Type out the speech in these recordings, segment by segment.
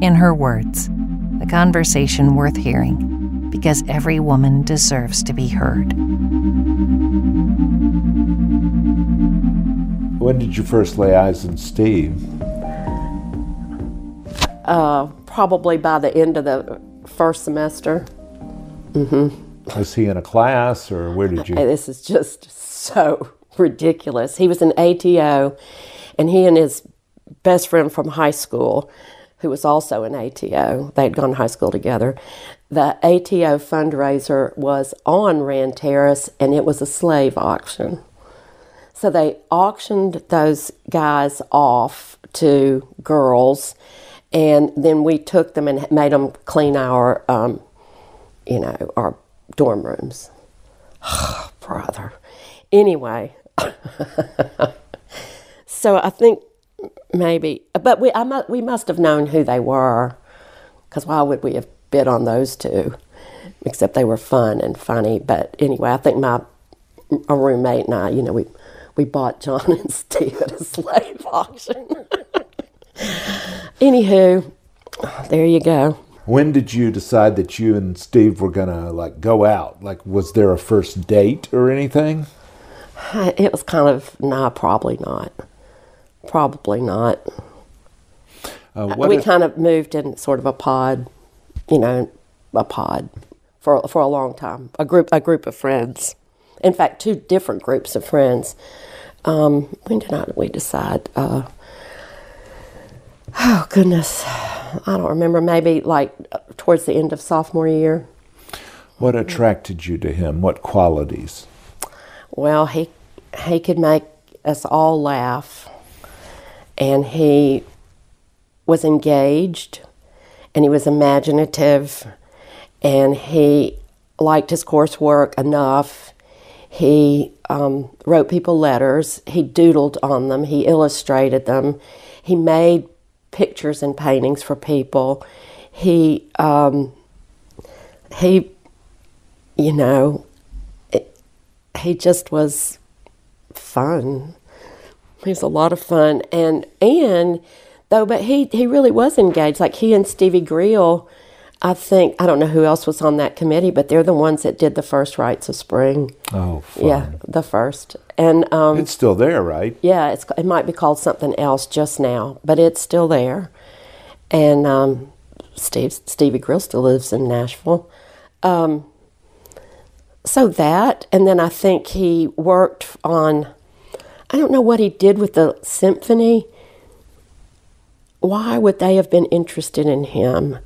In her words, a conversation worth hearing because every woman deserves to be heard. When did you first lay eyes on Steve? Uh, probably by the end of the first semester. Mm-hmm. Was he in a class or where did you? Hey, this is just so ridiculous. He was an ATO, and he and his best friend from high school, who was also an ATO, they'd gone to high school together. The ATO fundraiser was on Rand Terrace, and it was a slave auction. So they auctioned those guys off to girls, and then we took them and made them clean our, um, you know, our dorm rooms. Brother. Anyway, so I think maybe, but we I mu- we must have known who they were, because why would we have bid on those two? Except they were fun and funny. But anyway, I think my a roommate and I, you know, we we bought John and Steve at a slave auction. Anywho, there you go. When did you decide that you and Steve were gonna like go out? Like, was there a first date or anything? It was kind of nah, probably not. Probably not. Uh, what we if- kind of moved in sort of a pod, you know, a pod for for a long time. A group a group of friends. In fact, two different groups of friends. Um, when did I, we decide? Uh, oh goodness, I don't remember. Maybe like towards the end of sophomore year. what attracted you to him? What qualities? Well, he he could make us all laugh, and he was engaged, and he was imaginative, and he liked his coursework enough. He um, wrote people letters. He doodled on them. He illustrated them. He made pictures and paintings for people. He um, he, you know, he just was fun. He was a lot of fun, and and though, but he he really was engaged. Like he and Stevie Greel, I think I don't know who else was on that committee, but they're the ones that did the first rites of spring. Oh, fun. Yeah, the first, and um, It's still there, right? yeah, it's it might be called something else just now, but it's still there. And um, Steve Stevie Grill still lives in Nashville. Um, so that, and then I think he worked on. I don't know what he did with the symphony. Why would they have been interested in him?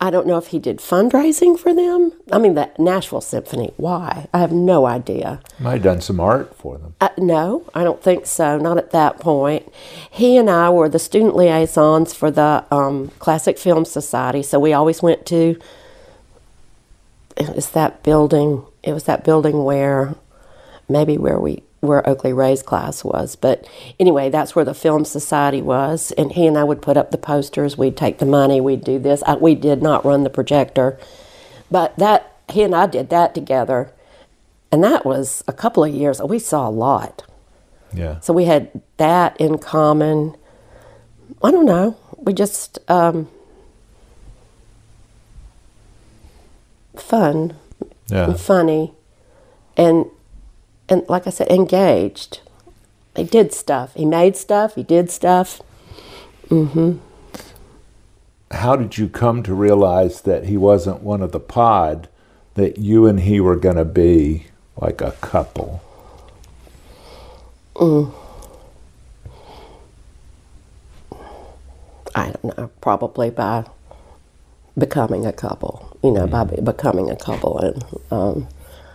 I don't know if he did fundraising for them. I mean, the Nashville Symphony. Why? I have no idea. Might have done some art for them. Uh, no, I don't think so. Not at that point. He and I were the student liaisons for the um, Classic Film Society, so we always went to. Is that building? It was that building where, maybe where we where Oakley Ray's class was, but anyway, that's where the Film Society was, and he and I would put up the posters. We'd take the money. We'd do this. I, we did not run the projector, but that he and I did that together, and that was a couple of years. We saw a lot. Yeah. So we had that in common. I don't know. We just um, fun Yeah. and funny, and and like I said, engaged. He did stuff. He made stuff. He did stuff. Mm-hmm. How did you come to realize that he wasn't one of the pod, that you and he were going to be like a couple? Mm. I don't know. Probably by becoming a couple. You know, by be- becoming a couple and um,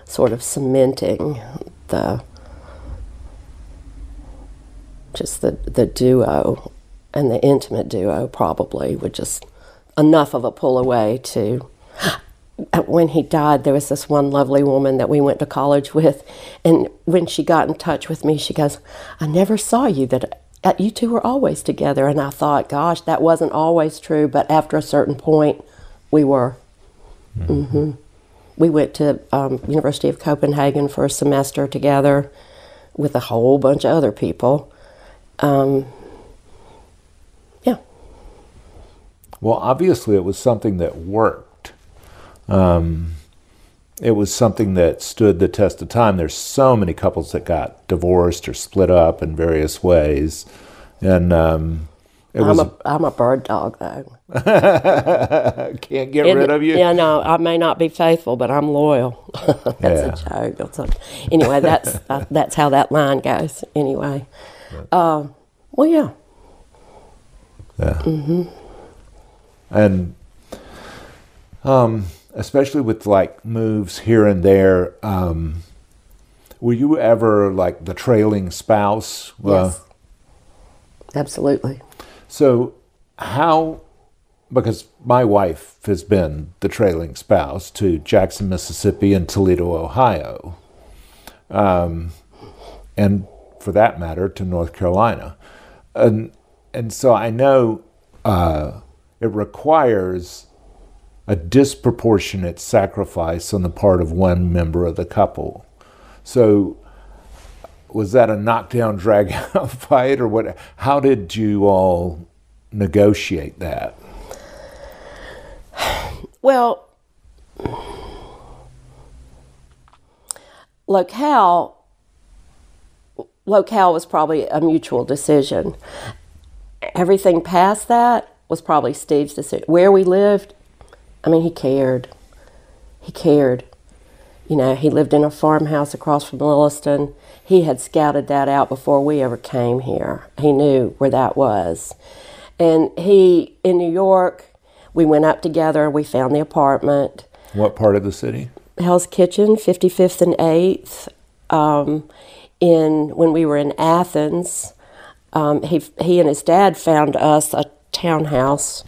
sort of cementing the just the the duo and the intimate duo probably were just enough of a pull away to when he died there was this one lovely woman that we went to college with and when she got in touch with me she goes i never saw you that uh, you two were always together. And i thought gosh that wasn't always true but after a certain point we were. Mm hmm we went to um, university of copenhagen for a semester together with a whole bunch of other people um, yeah Well, obviously, it was something that worked. Um, it was something that stood the test of time. There's so many couples that got divorced or split up in various ways, and it I'm a, I'm a bird dog though can't get rid of you. Yeah, no, I may not be faithful, but I'm loyal. that's Yeah. a joke. That's anyway, that's uh, that's how that line goes. Anyway, um, well, yeah, Yeah. And um, especially with like moves here and there, um, were you ever like the trailing spouse? Uh, yes, absolutely. So, how, because my wife has been the trailing spouse to Jackson, Mississippi, and Toledo, Ohio, um, and for that matter, to North Carolina. And, and so I know uh, it requires a disproportionate sacrifice on the part of one member of the couple. So, was that a knockdown, drag out fight, or what? How did you all negotiate that? Well, locale locale was probably a mutual decision. Everything past that was probably Steve's decision. Where we lived, I mean, he cared. He cared. You know, he lived in a farmhouse across from Lilliston. He had scouted that out before we ever came here. He knew where that was. And he, in New York, we went up together. We found the apartment. What part of the city? Hell's Kitchen, 55th and 8th. Um, in when we were in Athens, um, he he and his dad found us a townhouse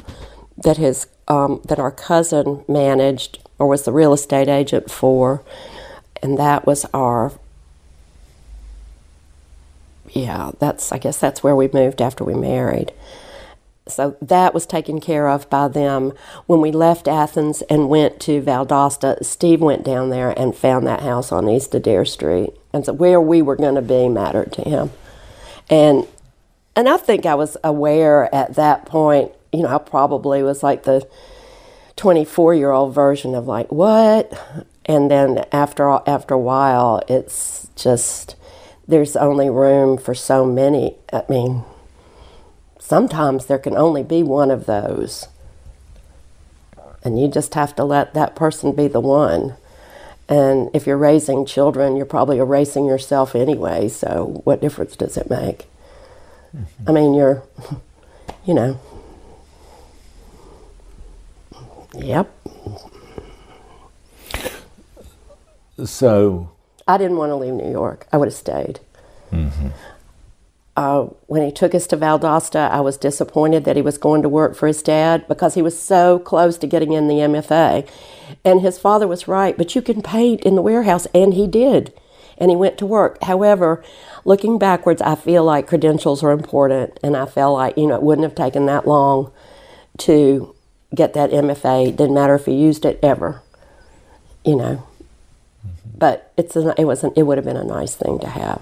that his um, that our cousin managed or was the real estate agent for, and that was our. Yeah, that's I guess that's where we moved after we married. So that was taken care of by them. When we left Athens and went to Valdosta, Steve went down there and found that house on East Adair Street. And so where we were going to be mattered to him. And and I think I was aware at that point, you know, I probably was like the 24 year old version of like, what? And then after, all, after a while, it's just, there's only room for so many. I mean, sometimes there can only be one of those. And you just have to let that person be the one. And if you're raising children, you're probably erasing yourself anyway, so what difference does it make? Mm-hmm. I mean, you're, you know, yep. So, I didn't want to leave New York. I would have stayed. Uh, when he took us to Valdosta, I was disappointed that he was going to work for his dad because he was so close to getting in the MFA. And his father was right, but you can paint in the warehouse, and he did. And he went to work. However, looking backwards, I feel like credentials are important, and I felt like, you know, it wouldn't have taken that long to get that MFA. Didn't matter if he used it ever, you know. But it's a, it was an, it would have been a nice thing to have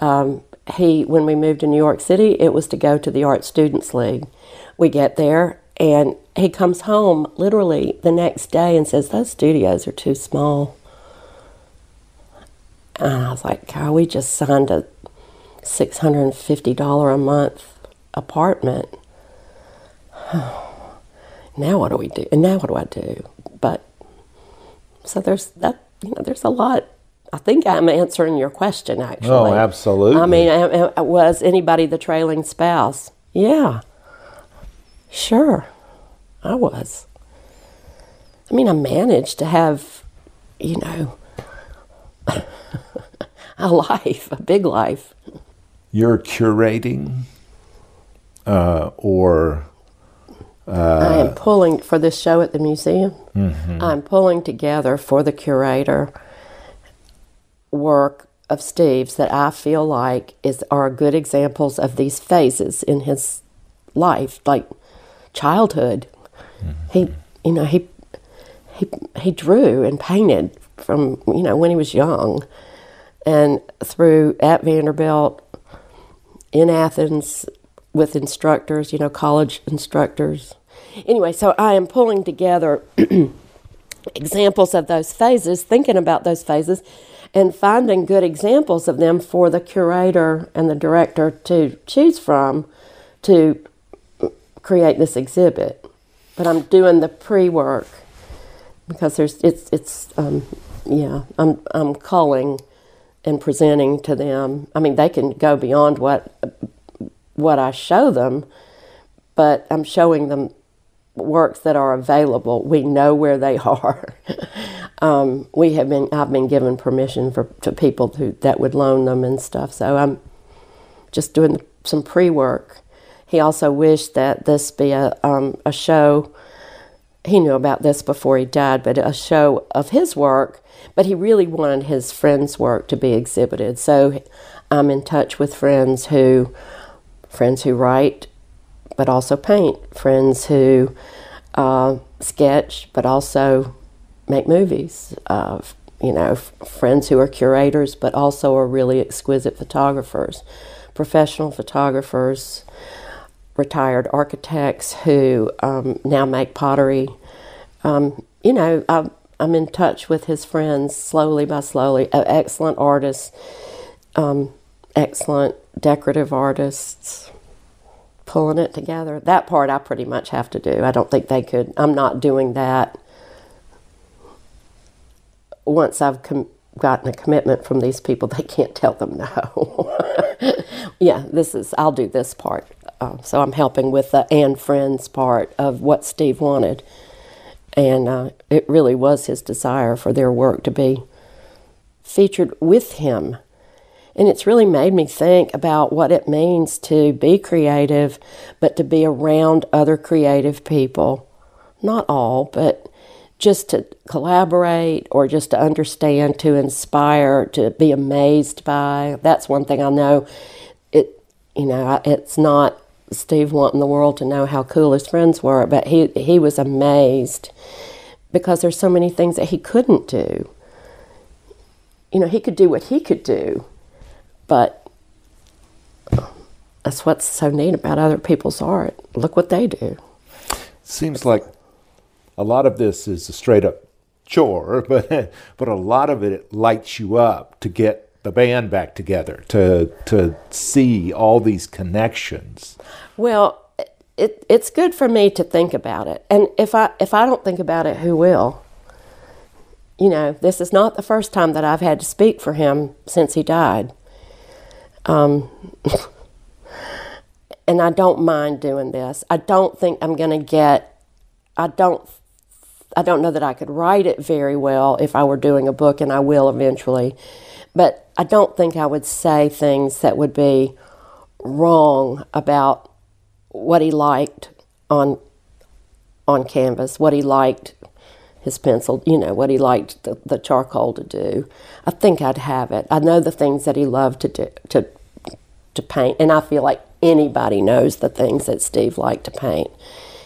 um, he when we moved to New York City, it was to go to the Art Students League. We get there, and he comes home literally the next day and says those studios are too small. And I was like, God, we just signed a six hundred and fifty dollar a month apartment. now what do we do? And now what do I do? But so there's that. You know, there's a lot. I think I'm answering your question, actually. oh, absolutely. I mean, I- I- was anybody the trailing spouse? Yeah. Sure, I was. I mean, I managed to have, you know, a life, a big life. you're curating uh, or Uh, I am pulling for this show at the museum. Mm-hmm. I'm pulling together for the curator work of Steve's that I feel like is are good examples of these phases in his life, like childhood. He, mm-hmm. you know, he he he drew and painted from you know when he was young, and through at Vanderbilt, in Athens, with instructors, you know, college instructors. Anyway, so I am pulling together examples of those phases, thinking about those phases, and finding good examples of them for the curator and the director to choose from to create this exhibit. But I'm doing the pre-work because there's it's it's um, yeah I'm I'm culling and presenting to them. I mean they can go beyond what what I show them, but I'm showing them works that are available. We know where they are. um, we have been I've been given permission for to people who that would loan them and stuff. So I'm just doing some pre-work. He also wished that this be a um, a show. He knew about this before he died, but a show of his work. But he really wanted his friends' work to be exhibited. So I'm in touch with friends who friends who write but also paint, friends who uh, sketch but also make movies, uh, you know, f- friends who are curators but also are really exquisite photographers, professional photographers, retired architects who um, now make pottery. Um, you know, I'm, I'm in touch with his friends slowly by slowly, uh, excellent artists, um, excellent decorative artists pulling it together. That part I pretty much have to do. I don't think they could. I'm not doing that once I've com- gotten a commitment from these people. They can't tell them no. yeah, this is. I'll do this part. Uh, so I'm helping with the and friends part of what Steve wanted, and uh, it really was his desire for their work to be featured with him and it's really made me think about what it means to be creative, but to be around other creative people. Not all, but just to collaborate or just to understand, to inspire, to be amazed by. That's one thing I know. It, you know, it's not Steve wanting the world to know how cool his friends were, but he he was amazed because there's so many things that he couldn't do. You know, he could do what he could do, but that's what's so neat about other people's art. Look what they do. Seems like a lot of this is a straight up chore, but but a lot of it lights you up to get the band back together, to to see all these connections. Well, it, it's good for me to think about it, and if I if I don't think about it, who will? You know, this is not the first time that I've had to speak for him since he died. Um, and I don't mind doing this. I don't think I'm going to get. I don't. I don't know that I could write it very well if I were doing a book, and I will eventually. But I don't think I would say things that would be wrong about what he liked on on canvas, what he liked his pencil, you know, what he liked the, the charcoal to do. I think I'd have it. I know the things that he loved to do, to to paint, and I feel like anybody knows the things that Steve liked to paint.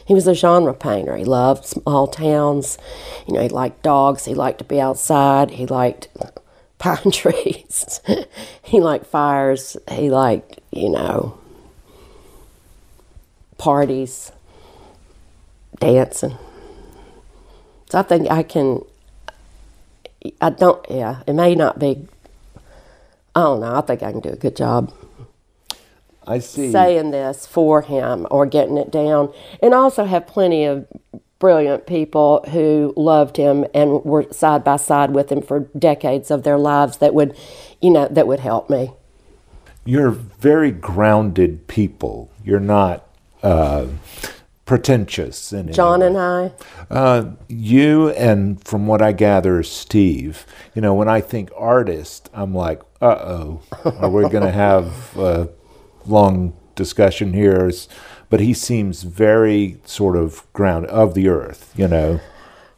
He was a genre painter. He loved small towns. You know, he liked dogs. He liked to be outside. He liked pine trees. he liked fires. He liked, you know, parties, dancing. So I think I can. I don't. Yeah, it may not be. I don't know. I think I can do a good job I see. saying this for him or getting it down, and also have plenty of brilliant people who loved him and were side by side with him for decades of their lives that would, you know, that would help me. You're very grounded people. You're not uh, pretentious. In John and I. Uh, you and from what I gather, Steve. You know, when I think artist, I'm like, uh oh, are we going to have a long discussion here? But he seems very sort of ground of the earth. You know,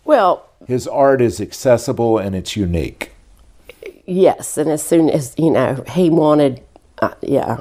Well, his art is accessible and it's unique. yes, and as soon as you know, he wanted, uh, yeah.